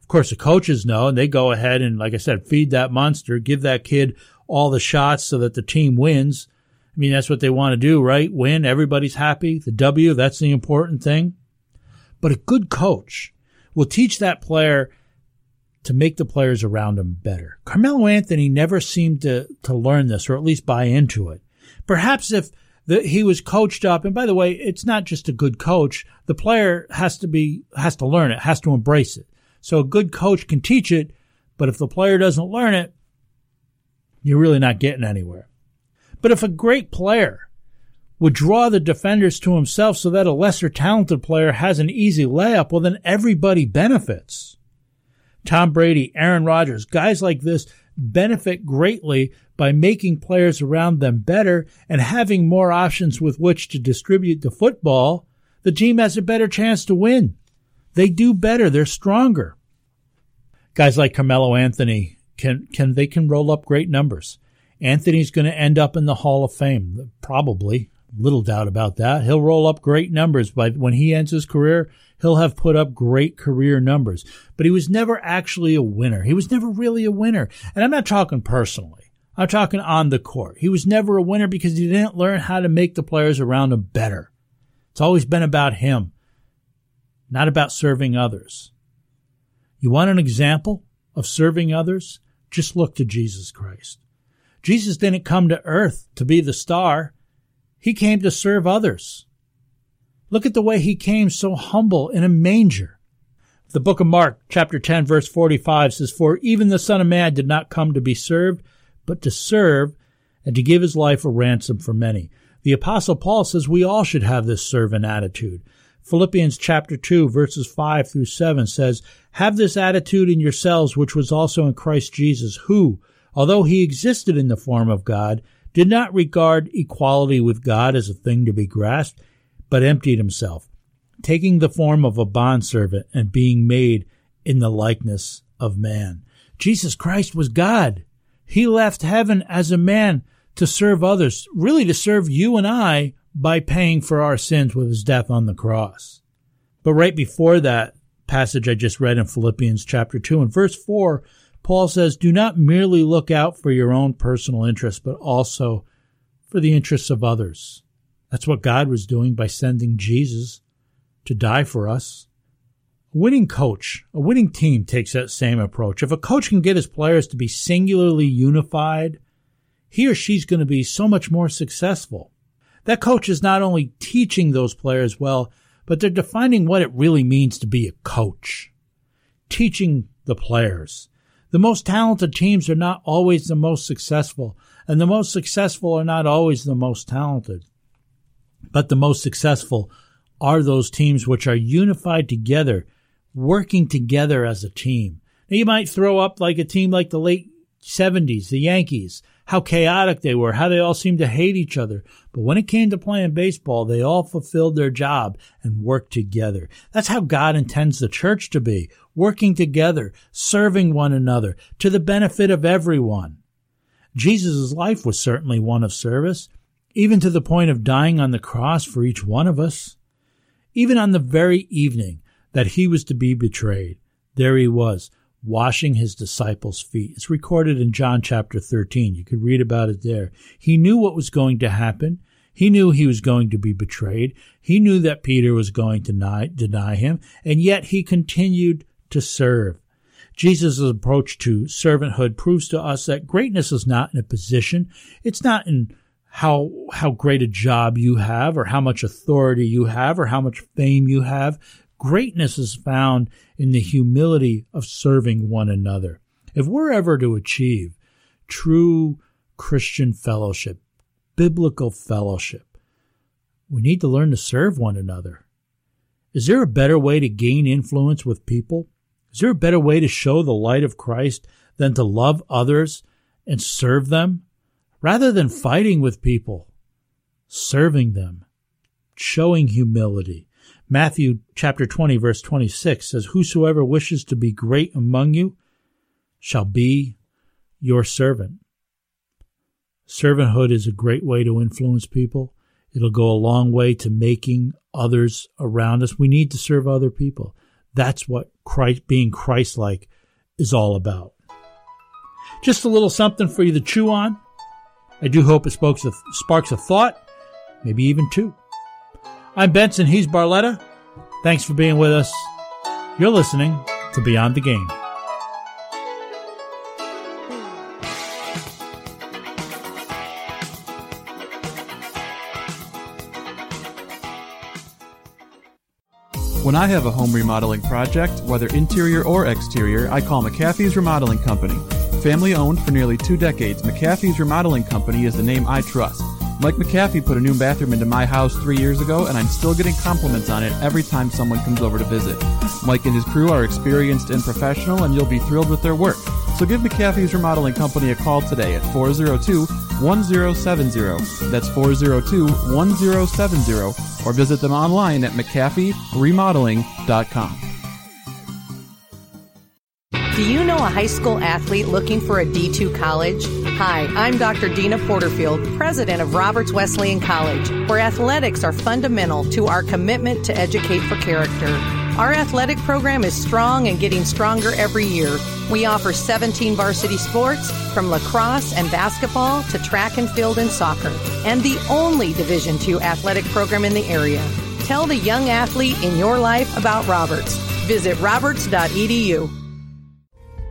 Of course, the coaches know, and they go ahead and, like I said, feed that monster, give that kid all the shots so that the team wins. I mean, that's what they want to do, right? Win. Everybody's happy. The W, that's the important thing. But a good coach will teach that player to make the players around him better. Carmelo Anthony never seemed to, to learn this or at least buy into it. Perhaps if the, he was coached up, and by the way, it's not just a good coach. The player has to be, has to learn it, has to embrace it. So a good coach can teach it, but if the player doesn't learn it, you're really not getting anywhere. But if a great player would draw the defenders to himself so that a lesser talented player has an easy layup, well, then everybody benefits. Tom Brady, Aaron Rodgers, guys like this benefit greatly by making players around them better and having more options with which to distribute the football, the team has a better chance to win. They do better. They're stronger. Guys like Carmelo Anthony can, can, they can roll up great numbers. Anthony's going to end up in the Hall of Fame, probably. Little doubt about that. He'll roll up great numbers by when he ends his career. He'll have put up great career numbers, but he was never actually a winner. He was never really a winner. And I'm not talking personally. I'm talking on the court. He was never a winner because he didn't learn how to make the players around him better. It's always been about him, not about serving others. You want an example of serving others? Just look to Jesus Christ. Jesus didn't come to earth to be the star. He came to serve others. Look at the way he came so humble in a manger. The book of Mark, chapter 10, verse 45 says, For even the Son of Man did not come to be served, but to serve and to give his life a ransom for many. The apostle Paul says we all should have this servant attitude. Philippians chapter 2 verses 5 through 7 says, Have this attitude in yourselves which was also in Christ Jesus, who, although he existed in the form of God, did not regard equality with God as a thing to be grasped, but emptied himself, taking the form of a bondservant and being made in the likeness of man. Jesus Christ was God. He left heaven as a man to serve others, really to serve you and I by paying for our sins with his death on the cross. But right before that passage I just read in Philippians chapter 2 and verse 4, Paul says, Do not merely look out for your own personal interests, but also for the interests of others. That's what God was doing by sending Jesus to die for us. Winning coach, a winning team takes that same approach. If a coach can get his players to be singularly unified, he or she's going to be so much more successful. That coach is not only teaching those players well, but they're defining what it really means to be a coach. Teaching the players. The most talented teams are not always the most successful, and the most successful are not always the most talented. But the most successful are those teams which are unified together, working together as a team. Now, you might throw up like a team like the late 70s, the Yankees, how chaotic they were, how they all seemed to hate each other. But when it came to playing baseball, they all fulfilled their job and worked together. That's how God intends the church to be, working together, serving one another to the benefit of everyone. Jesus' life was certainly one of service, even to the point of dying on the cross for each one of us. Even on the very evening that he was to be betrayed, there he was, washing his disciples' feet. It's recorded in John chapter 13. You could read about it there. He knew what was going to happen. He knew he was going to be betrayed. He knew that Peter was going to deny, deny him, and yet he continued to serve. Jesus' approach to servanthood proves to us that greatness is not in a position. It's not in how, how great a job you have or how much authority you have or how much fame you have. Greatness is found in the humility of serving one another. If we're ever to achieve true Christian fellowship, biblical fellowship, we need to learn to serve one another. Is there a better way to gain influence with people? Is there a better way to show the light of Christ than to love others and serve them? Rather than fighting with people, serving them, showing humility, Matthew chapter 20 verse 26 says, Whosoever wishes to be great among you shall be your servant. Servanthood is a great way to influence people. It'll go a long way to making others around us. We need to serve other people. That's what Christ, being Christ-like is all about. Just a little something for you to chew on. I do hope it sparks a, sparks a thought, maybe even two. I'm Benson, he's Barletta. Thanks for being with us. You're listening to Beyond the Game. When I have a home remodeling project, whether interior or exterior, I call McAfee's Remodeling Company. Family owned for nearly two decades, McAfee's Remodeling Company is the name I trust. Mike McAfee put a new bathroom into my house three years ago, and I'm still getting compliments on it every time someone comes over to visit. Mike and his crew are experienced and professional, and you'll be thrilled with their work. So give McAfee's Remodeling Company a call today at 402 1070. That's 402 1070, or visit them online at McAfeeRemodeling.com. Do you know a high school athlete looking for a D2 college? Hi, I'm Dr. Deana Porterfield, president of Roberts Wesleyan College, where athletics are fundamental to our commitment to educate for character. Our athletic program is strong and getting stronger every year. We offer 17 varsity sports, from lacrosse and basketball to track and field and soccer, and the only Division II athletic program in the area. Tell the young athlete in your life about Roberts. Visit roberts.edu.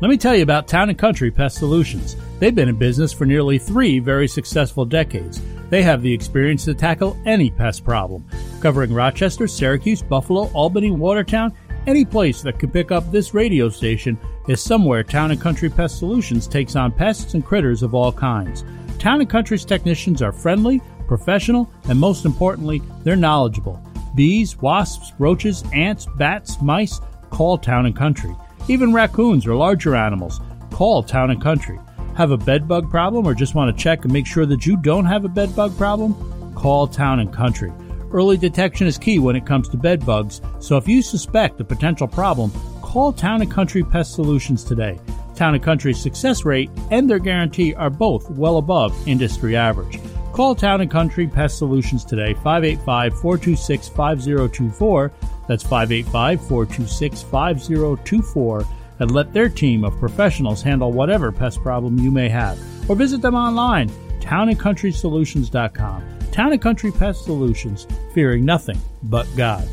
Let me tell you about Town and Country Pest Solutions. They've been in business for nearly three very successful decades. They have the experience to tackle any pest problem, covering Rochester, Syracuse, Buffalo, Albany, Watertown. Any place that can pick up this radio station is somewhere Town and Country Pest Solutions takes on pests and critters of all kinds. Town and Country's technicians are friendly, professional, and most importantly, they're knowledgeable. Bees, wasps, roaches, ants, bats, mice, call Town and Country. Even raccoons or larger animals, call Town and Country. Have a bed bug problem or just want to check and make sure that you don't have a bed bug problem? Call Town and Country. Early detection is key when it comes to bed bugs, so if you suspect a potential problem, call Town and Country Pest Solutions today. Town and Country's success rate and their guarantee are both well above industry average. Call Town and Country Pest Solutions today, 585 426 5024. That's 585 426 5024. And let their team of professionals handle whatever pest problem you may have. Or visit them online, townandcountrysolutions.com. Town and Country Pest Solutions, fearing nothing but God.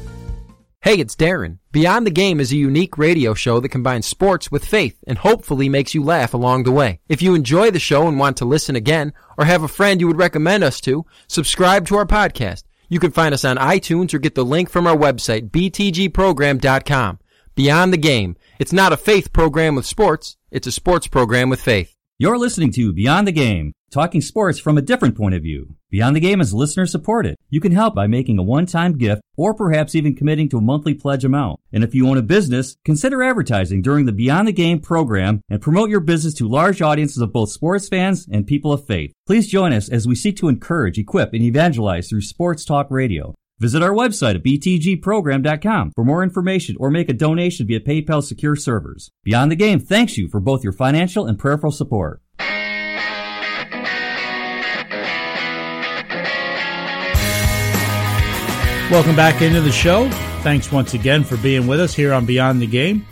Hey, it's Darren. Beyond the Game is a unique radio show that combines sports with faith and hopefully makes you laugh along the way. If you enjoy the show and want to listen again, or have a friend you would recommend us to, subscribe to our podcast. You can find us on iTunes or get the link from our website, btgprogram.com. Beyond the Game. It's not a faith program with sports, it's a sports program with faith. You're listening to Beyond the Game, talking sports from a different point of view. Beyond the Game is listener supported. You can help by making a one-time gift or perhaps even committing to a monthly pledge amount. And if you own a business, consider advertising during the Beyond the Game program and promote your business to large audiences of both sports fans and people of faith. Please join us as we seek to encourage, equip, and evangelize through sports talk radio. Visit our website at btgprogram.com for more information or make a donation via PayPal secure servers. Beyond the Game thanks you for both your financial and prayerful support. Welcome back into the show. Thanks once again for being with us here on Beyond the Game.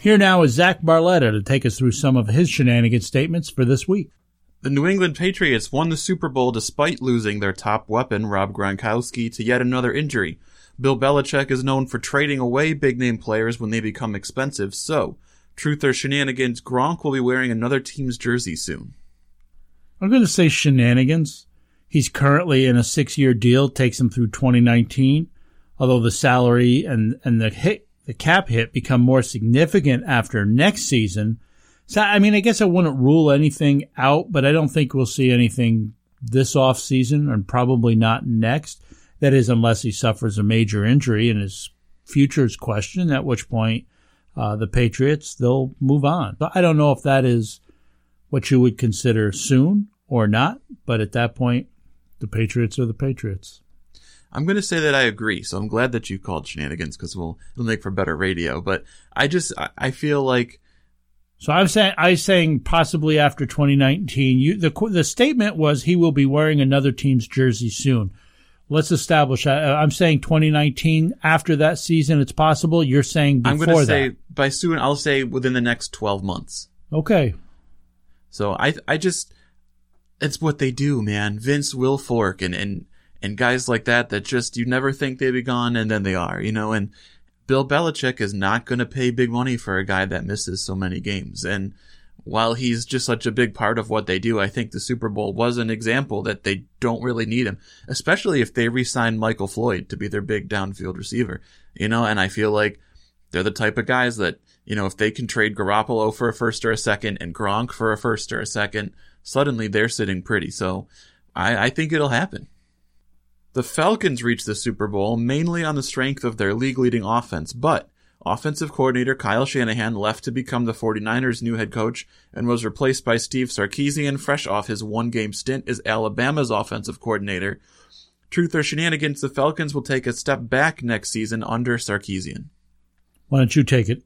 Here now is Zach Barletta to take us through some of his shenanigan statements for this week. The New England Patriots won the Super Bowl despite losing their top weapon, Rob Gronkowski, to yet another injury. Bill Belichick is known for trading away big name players when they become expensive, so, truth or shenanigans, Gronk will be wearing another team's jersey soon. I'm going to say shenanigans. He's currently in a six year deal, takes him through 2019, although the salary and, and the hit, the cap hit become more significant after next season. So, I mean, I guess I wouldn't rule anything out, but I don't think we'll see anything this off season and probably not next. That is, unless he suffers a major injury and his future is questioned, at which point uh, the Patriots, they'll move on. But I don't know if that is what you would consider soon or not. But at that point, the Patriots are the Patriots. I'm going to say that I agree. So I'm glad that you called shenanigans because we'll it'll make for better radio. But I just I, I feel like so I'm saying I'm saying possibly after 2019. You the the statement was he will be wearing another team's jersey soon. Let's establish. I, I'm saying 2019 after that season. It's possible. You're saying before I'm going to say by soon. I'll say within the next 12 months. Okay. So I I just it's what they do, man. Vince Wilfork and and and guys like that that just you never think they'd be gone and then they are, you know. And Bill Belichick is not going to pay big money for a guy that misses so many games. And while he's just such a big part of what they do, I think the Super Bowl was an example that they don't really need him, especially if they re-sign Michael Floyd to be their big downfield receiver, you know. And I feel like they're the type of guys that you know if they can trade Garoppolo for a first or a second and Gronk for a first or a second suddenly they're sitting pretty. So I, I think it'll happen. The Falcons reached the Super Bowl mainly on the strength of their league leading offense, but offensive coordinator Kyle Shanahan left to become the 49ers' new head coach and was replaced by Steve Sarkisian, fresh off his one game stint as Alabama's offensive coordinator. Truth or shenanigans, the Falcons will take a step back next season under Sarkisian. Why don't you take it?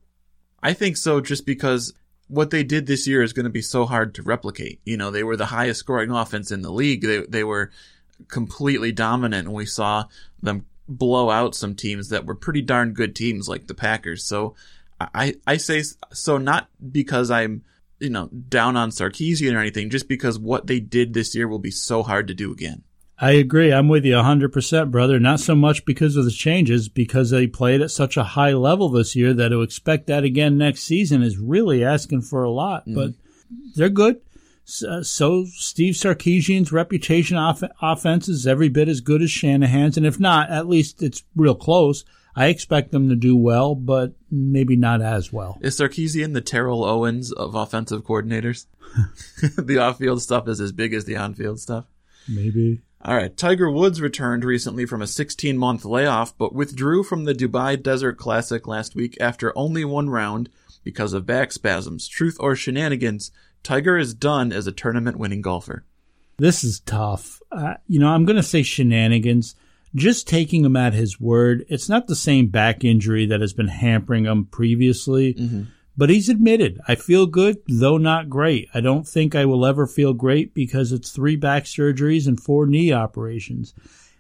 I think so, just because what they did this year is going to be so hard to replicate. You know, they were the highest scoring offense in the league. They they were completely dominant, and we saw them blow out some teams that were pretty darn good teams like the Packers. So I I say so not because I'm you know down on Sarkisian or anything, just because what they did this year will be so hard to do again. I agree. I'm with you 100%, brother. Not so much because of the changes, because they played at such a high level this year that to expect that again next season is really asking for a lot. Mm. But they're good. So, uh, so Steve Sarkisian's reputation off- offense is every bit as good as Shanahan's. And if not, at least it's real close. I expect them to do well, but maybe not as well. Is Sarkisian the Terrell Owens of offensive coordinators? (laughs) the off-field stuff is as big as the on-field stuff. Maybe. All right. Tiger Woods returned recently from a 16 month layoff, but withdrew from the Dubai Desert Classic last week after only one round because of back spasms. Truth or shenanigans? Tiger is done as a tournament winning golfer. This is tough. Uh, you know, I'm going to say shenanigans. Just taking him at his word. It's not the same back injury that has been hampering him previously, Mm-hmm. but he's admitted, I feel good, though not great. I don't think I will ever feel great because it's three back surgeries and four knee operations.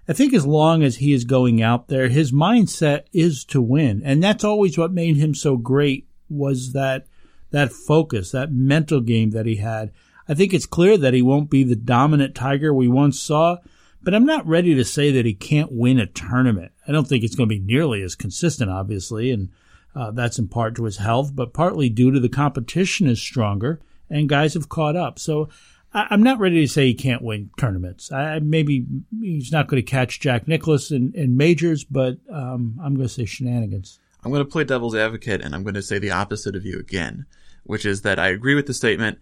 I think as long as he is going out there, his mindset is to win. And that's always what made him so great was that, that focus, that mental game that he had. I think it's clear that he won't be the dominant Tiger we once saw, but I'm not ready to say that he can't win a tournament. I don't think it's going to be nearly as consistent, obviously, and uh, that's in part to his health, but partly due to the competition is stronger and guys have caught up. So I, I'm not ready to say he can't win tournaments. I maybe he's not going to catch Jack Nicklaus in, in majors, but um, I'm going to say shenanigans. I'm going to play devil's advocate and I'm going to say the opposite of you again, which is that I agree with the statement.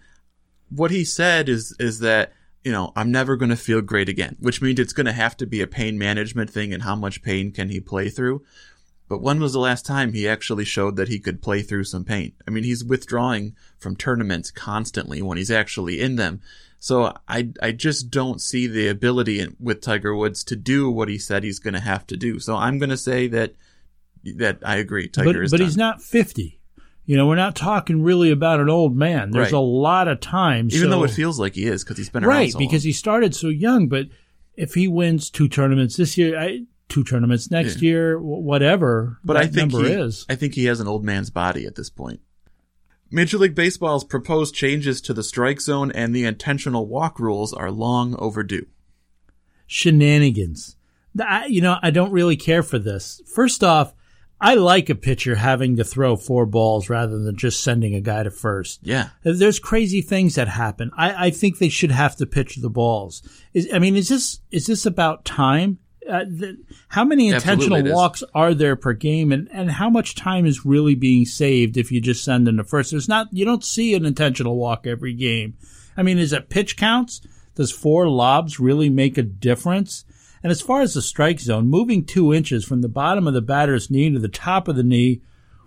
What he said is, is that, you know, I'm never going to feel great again, which means it's going to have to be a pain management thing and how much pain can he play through. But when was the last time he actually showed that he could play through some pain? I mean, he's withdrawing from tournaments constantly when he's actually in them. So I, I just don't see the ability in, with Tiger Woods to do what he said he's going to have to do. So I'm going to say that, that I agree. Tiger but is but done. he's not 50. You know, we're not talking really about an old man. There's Right. a lot of time. Even so- though it feels like he is because he's been around right so because he started so young. But if he wins two tournaments this year, I, two tournaments next Yeah. year, whatever But I think number he, is. I think he has an old man's body at this point. Major League Baseball's proposed changes to the strike zone and the intentional walk rules are long overdue. Shenanigans. I, you know, I don't really care for this. First off, I like a pitcher having to throw four balls rather than just sending a guy to first. Yeah. There's crazy things that happen. I, I think they should have to pitch the balls. Is, I mean, is this is this about time? Uh, the, how many intentional walks are there per game, and, and how much time is really being saved if you just send in the first? There's not you don't see an intentional walk every game. I mean, is it pitch counts? Does four lobs really make a difference? And as far as the strike zone, moving two inches from the bottom of the batter's knee to the top of the knee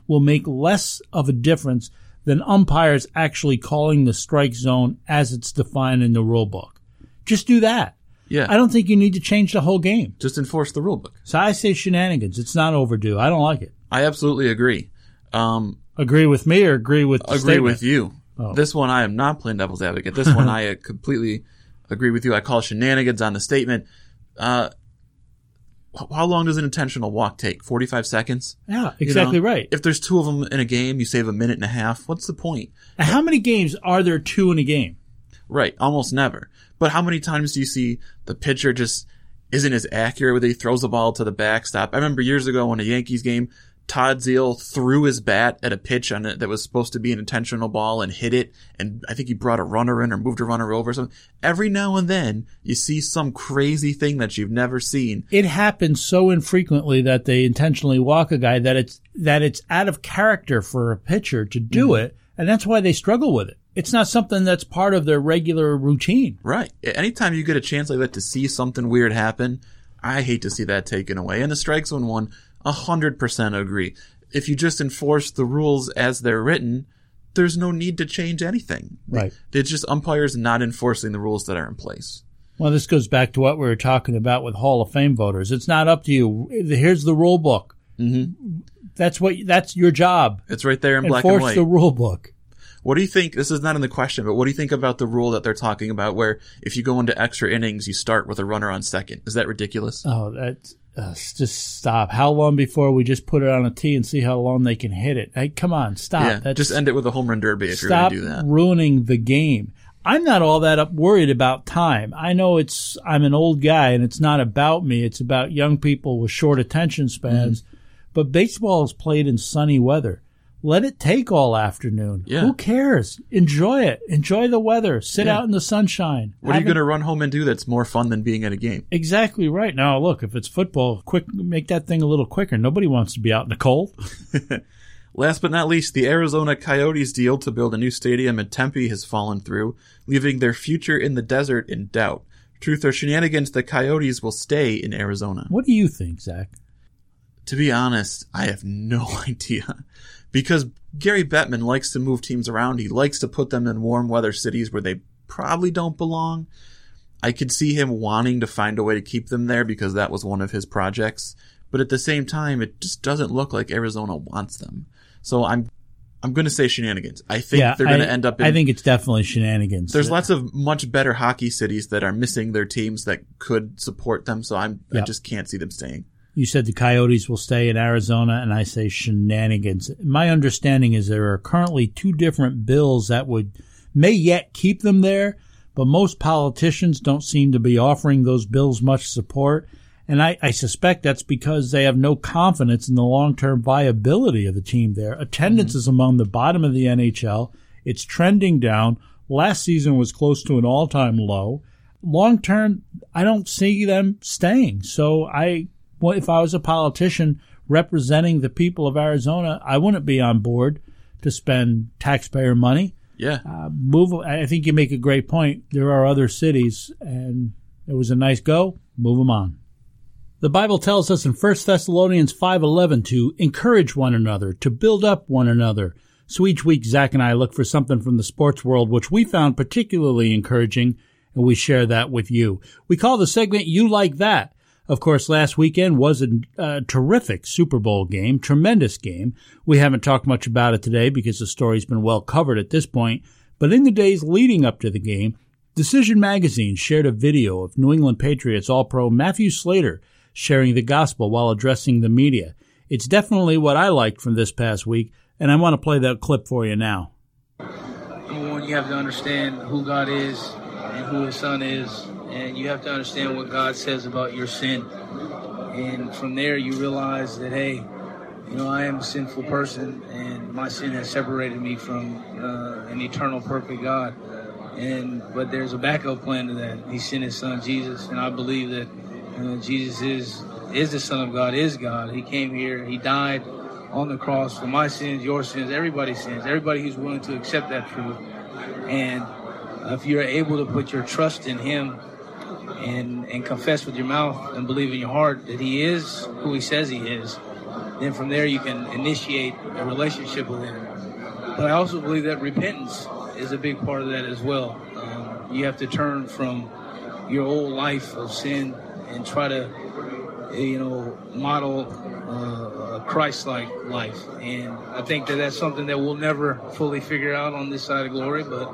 will make less of a difference than umpires actually calling the strike zone as it's defined in the rule book. Just do that. Yeah. I don't think you need to change the whole game. Just enforce the rule book. So I say shenanigans. It's not overdue. I don't like it. I absolutely agree. Um, Agree with me or agree with agree statement? with you. Oh. This one I am not playing devil's advocate. This one (laughs) I completely agree with you. I call shenanigans on the statement. Uh, how long does an intentional walk take? 45 seconds? Yeah, You exactly know? right. If there's two of them in a game, you save a minute and a half. What's the point? And How many games are there two in a game? Right, almost never. But how many times do you see the pitcher just isn't as accurate when he throws the ball to the backstop? I remember years ago in a Yankees game, Todd Zeile threw his bat at a pitch on it that was supposed to be an intentional ball and hit it, and I think he brought a runner in or moved a runner over or something. Every now and then, you see some crazy thing that you've never seen. It happens so infrequently that they intentionally walk a guy that it's that it's out of character for a pitcher to do Mm-hmm. it, and that's why they struggle with it. It's not something that's part of their regular routine. Right. Anytime you get a chance like that to see something weird happen, I hate to see that taken away. And the strike zone one, a hundred percent agree. If you just enforce the rules as they're written, there's no need to change anything. Right. It's just umpires not enforcing the rules that are in place. Well, this goes back to what we were talking about with Hall of Fame voters. It's not up to you. Here's the rule book. Mm-hmm. That's what that's your job. It's right there in black and Enforce white. the rule book. What do you think? This is not in the question, but what do you think about the rule that they're talking about where if you go into extra innings, you start with a runner on second? Is that ridiculous? Oh, that's uh, just stop. How long before we just put it on a tee and see how long they can hit it? Hey, come on, stop. yeah. That's, Just end it with a home run derby if you're going to do that. ruining the game. I'm not all that up worried about time. I know it's I'm an old guy and it's not about me. It's about young people with short attention spans. Mm-hmm. But baseball is played in sunny weather. Let it take all afternoon. Yeah. Who cares? Enjoy it. Enjoy the weather. Sit Yeah. out in the sunshine. What are you going to run home and do that's more fun than being at a game? Exactly right. Now, look, if it's football, quick, make that thing a little quicker. Nobody wants to be out in the cold. (laughs) Last but not least, the Arizona Coyotes deal to build a new stadium in Tempe has fallen through, leaving their future in the desert in doubt. Truth or shenanigans, the Coyotes will stay in Arizona. What do you think, Zach? To be honest, I have no (laughs) idea. Because Gary Bettman likes to move teams around. He likes to put them in warm weather cities where they probably don't belong. I could see him wanting to find a way to keep them there because that was one of his projects. But at the same time, it just doesn't look like Arizona wants them. So I'm I'm going to say shenanigans. I think yeah, they're going to end up. In, I think it's definitely shenanigans. there's lots of much better hockey cities that are missing their teams that could support them. So I'm I just can't see them staying. You said the Coyotes will stay in Arizona, and I say shenanigans. My understanding is there are currently two different bills that would may yet keep them there, but most politicians don't seem to be offering those bills much support. And I, I suspect that's because they have no confidence in the long term viability of the team there. Attendance mm-hmm. is among the bottom of the NHL. It's trending down. Last season was close to an all time low. Long term, I don't see them staying. So I, well, if I was a politician representing the people of Arizona, I wouldn't be on board to spend taxpayer money. Yeah. Uh, move. I think you make a great point. There are other cities, and it was a nice go. Move them on. The Bible tells us in 1 Thessalonians 5:11 to encourage one another, to build up one another. So each week Zach and I look for something from the sports world which we found particularly encouraging and we share that with you. We call the segment You Like That. Of course, last weekend was a, a terrific Super Bowl game, tremendous game. We haven't talked much about it today because the story's been well covered at this point, but in the days leading up to the game, Decision Magazine shared a video of New England Patriots All-Pro Matthew Slater sharing the gospel while addressing the media. It's definitely what I liked from this past week, and I want to play that clip for you now. Number one, you have to understand who God is and who His Son is, and you have to understand what God says about your sin. And from there, you realize that, hey, you know, I am a sinful person, and my sin has separated me from uh, an eternal, perfect God. And but there's a backup plan to that. He sent His Son Jesus, and I believe that uh, Jesus is is the Son of God, is God. He came here, He died on the cross for my sins, your sins, everybody's sins, everybody who's willing to accept that truth. And if you're able to put your trust in Him and and confess with your mouth and believe in your heart that He is who He says He is, then from there you can initiate a relationship with Him. But I also believe that repentance is a big part of that as well. Um, you have to turn from your old life of sin and try to, you know, model uh, a Christ-like life. And I think that that's something that we'll never fully figure out on this side of glory, but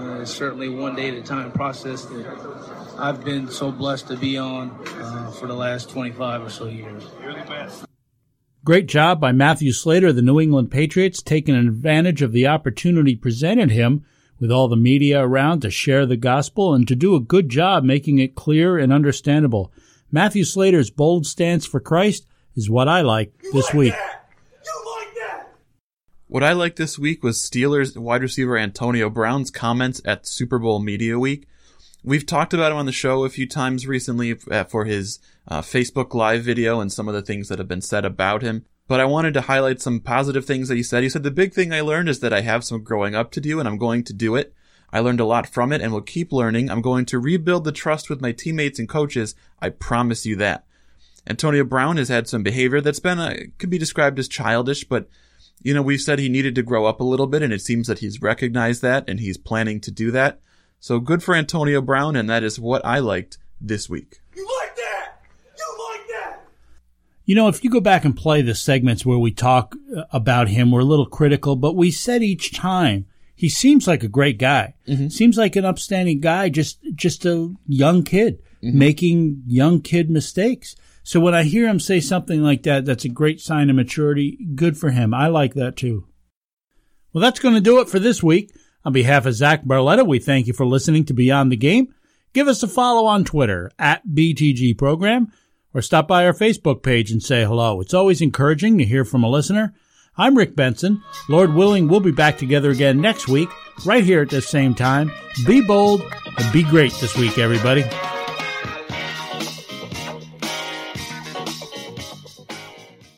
uh, it's certainly one day at a time process that I've been so blessed to be on uh, for the last 25 or so years. Great job by Matthew Slater of the New England Patriots, taking advantage of the opportunity presented him with all the media around to share the gospel and to do a good job making it clear and understandable. Matthew Slater's bold stance for Christ is what I like this week. What I liked this week was Steelers wide receiver Antonio Brown's comments at Super Bowl Media Week. We've talked about him on the show a few times recently uh, for his uh, Facebook Live video and some of the things that have been said about him. But I wanted to highlight some positive things that he said. He said, The big thing I learned is that I have some growing up to do and I'm going to do it. I learned a lot from it and will keep learning. I'm going to rebuild the trust with my teammates and coaches. I promise you that. Antonio Brown has had some behavior that's been, uh, could be described as childish, but you know, we've said he needed to grow up a little bit and it seems that he's recognized that and he's planning to do that. So good for Antonio Brown and that is what I liked this week. You like that? You like that? You know, if you go back and play the segments where we talk uh, about him, we're a little critical, but we said each time he seems like a great guy. Seems like an upstanding guy, just just a young kid making young kid mistakes. So when I hear him say something like that, that's a great sign of maturity. Good for him. I like that too. Well, that's going to do it for this week. On behalf of Zach Barletta, we thank you for listening to Beyond the Game. Give us a follow on Twitter at BTG Program or stop by our Facebook page and say hello. It's always encouraging to hear from a listener. I'm Rick Benson. Lord willing, we'll be back together again next week, right here at the same time. Be bold and be great this week, everybody.